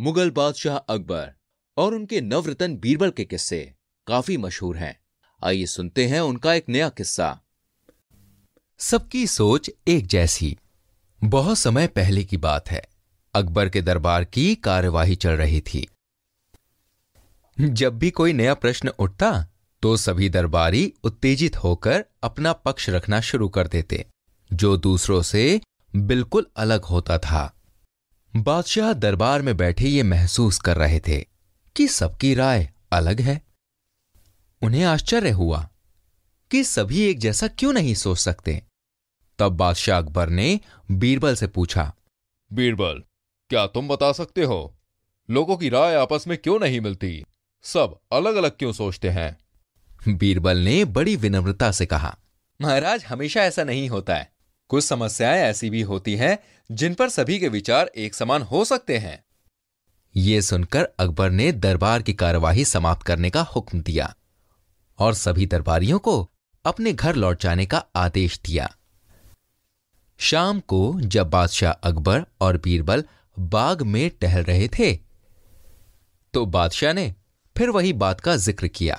मुगल बादशाह अकबर और उनके नवरतन बीरबल के किस्से काफ़ी मशहूर हैं। आइए सुनते हैं उनका एक नया किस्सा। सबकी सोच एक जैसी। बहुत समय पहले की बात है। अकबर के दरबार की कार्यवाही चल रही थी। जब भी कोई नया प्रश्न उठता तो सभी दरबारी उत्तेजित होकर अपना पक्ष रखना शुरू कर देते। जो दूसरों से बिल्कुल अलग होता था। बादशाह दरबार में बैठे ये महसूस कर रहे थे कि सबकी राय अलग है। उन्हें आश्चर्य हुआ कि सभी एक जैसा क्यों नहीं सोच सकते। तब बादशाह अकबर ने बीरबल से पूछा बीरबल क्या तुम बता सकते हो लोगों की राय आपस में क्यों नहीं मिलती? सब अलग अलग क्यों सोचते हैं? बीरबल ने बड़ी विनम्रता से कहा महाराज हमेशा ऐसा नहीं होता है। कुछ समस्याएँ ऐसी भी होती हैं, जिन पर सभी के विचार एक समान हो सकते हैं। ये सुनकर अकबर ने दरबार की कार्यवाही समाप्त करने का हुक्म दिया और सभी दरबारियों को अपने घर लौट जाने का आदेश दिया। शाम को जब बादशाह अकबर और बीरबल बाग में टहल रहे थे तो बादशाह ने फिर वही बात का ज़िक्र किया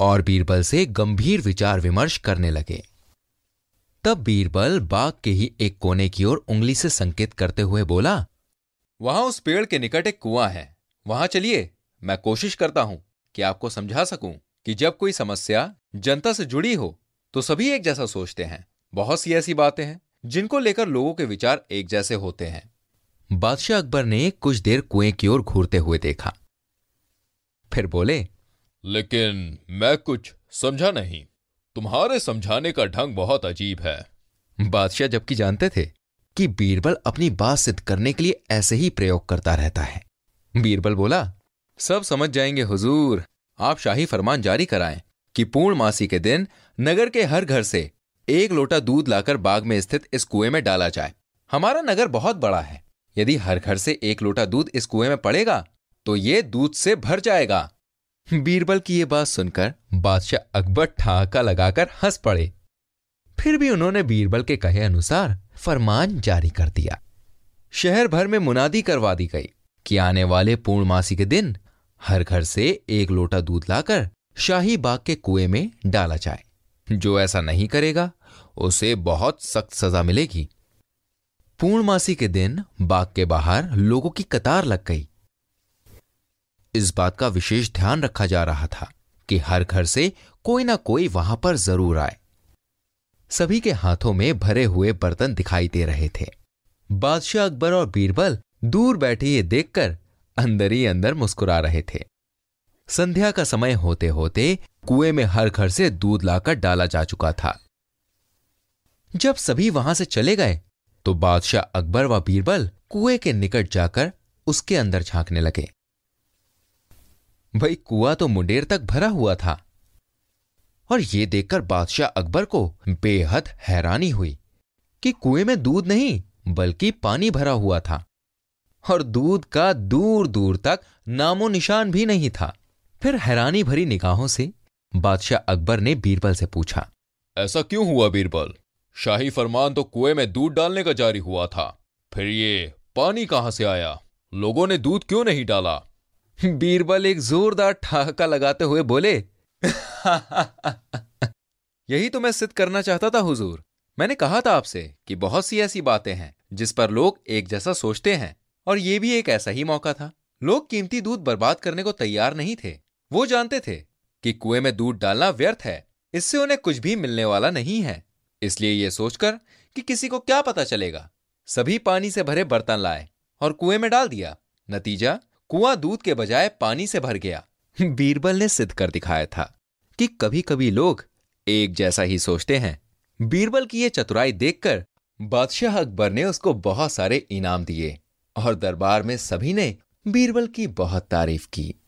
और बीरबल से गंभीर विचार विमर्श करने लगे। तब बीरबल बाग के ही एक कोने की ओर उंगली से संकेत करते हुए बोला वहाँ उस पेड़ के निकट एक कुआँ है। वहाँ चलिए मैं कोशिश करता हूँ कि आपको समझा सकूँ कि जब कोई समस्या जनता से जुड़ी हो तो सभी एक जैसा सोचते हैं। बहुत सी ऐसी बातें हैं जिनको लेकर लोगों के विचार एक जैसे होते हैं। बादशाह अकबर ने कुछ देर कुएँ की ओर घूरते हुए देखा। फिर बोले लेकिन मैं कुछ समझा नहीं। तुम्हारे समझाने का ढंग बहुत अजीब है। बादशाह जबकि जानते थे कि बीरबल अपनी बात सिद्ध करने के लिए ऐसे ही प्रयोग करता रहता है। बीरबल बोला, सब समझ जाएँगे हुजूर। आप शाही फरमान जारी कराएँ कि पूर्णमासी के दिन नगर के हर घर से एक लोटा दूध लाकर बाग में स्थित इस कुएँ में डाला जाए। हमारा नगर बहुत बड़ा है। यदि हर घर से एक लोटा दूध इस कुएँ में पड़ेगा तो ये दूध से भर जाएगा। बीरबल की ये बात सुनकर बादशाह अकबर ठहाका लगाकर हंस पड़े। फिर भी उन्होंने बीरबल के कहे अनुसार फरमान जारी कर दिया। शहर भर में मुनादी करवा दी गई कि आने वाले पूर्णमासी के दिन हर घर से एक लोटा दूध लाकर शाही बाग के कुएँ में डाला जाए। जो ऐसा नहीं करेगा, उसे बहुत सख्त सजा मिलेगी। पूर्णमासी के दिन बाग के बाहर लोगों की कतार लग गई। इस बात का विशेष ध्यान रखा जा रहा था कि हर घर से कोई ना कोई वहाँ पर ज़रूर आए। सभी के हाथों में भरे हुए बर्तन दिखाई दे रहे थे। बादशाह अकबर और बीरबल दूर बैठे ये देखकर अंदर ही अंदर मुस्कुरा रहे थे। संध्या का समय होते होते कुएँ में हर घर से दूध लाकर डाला जा चुका था। जब सभी वहाँ से चले गए तो बादशाह अकबर व बीरबल कुएँ के निकट जाकर उसके अंदर झांकने लगे। भाई कुआ तो मुंडेर तक भरा हुआ था। और ये देखकर बादशाह अकबर को बेहद हैरानी हुई कि कुएँ में दूध नहीं, बल्कि पानी भरा हुआ था। और दूध का दूर दूर तक नामो निशान भी नहीं था। फिर हैरानी भरी निगाहों से बादशाह अकबर ने बीरबल से पूछा, ऐसा क्यों हुआ बीरबल? शाही फरमान तो कुएँ में दूध डालने का जारी हुआ था। फिर ये पानी कहाँ से आया? लोगों ने दूध क्यों नहीं डाला? बीरबल एक जोरदार ठहाका लगाते हुए बोले, यही तो मैं सिद्ध करना चाहता था, हुजूर। मैंने कहा था आपसे कि बहुत सी ऐसी बातें हैं, जिस पर लोग एक जैसा सोचते हैं, और ये भी एक ऐसा ही मौका था। लोग कीमती दूध बर्बाद करने को तैयार नहीं थे। वो जानते थे कि कुएँ में दूध डालना व्यर्थ है, इससे उन्हें कुछ भी मिलने वाला नहीं है। इसलिए ये सोचकर कि किसी को क्या पता चलेगा, सभी पानी से भरे बर्तन लाए और कुएँ में डाल दिया। नतीजा कुआँ दूध के बजाय पानी से भर गया। बीरबल ने सिद्ध कर दिखाया था कि कभी कभी लोग एक जैसा ही सोचते हैं। बीरबल की यह चतुराई देखकर बादशाह अकबर ने उसको बहुत सारे इनाम दिए और दरबार में सभी ने बीरबल की बहुत तारीफ़ की।